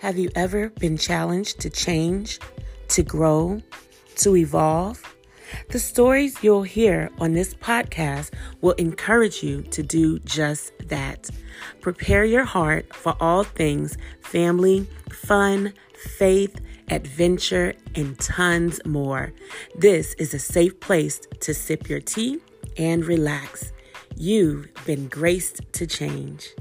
Have you ever been challenged to change, to grow, to evolve? The stories you'll hear on this podcast will encourage you to do just that. Prepare your heart for all things family, fun, faith, adventure, and tons more. This is a safe place to sip your tea and relax. You've been graced to change.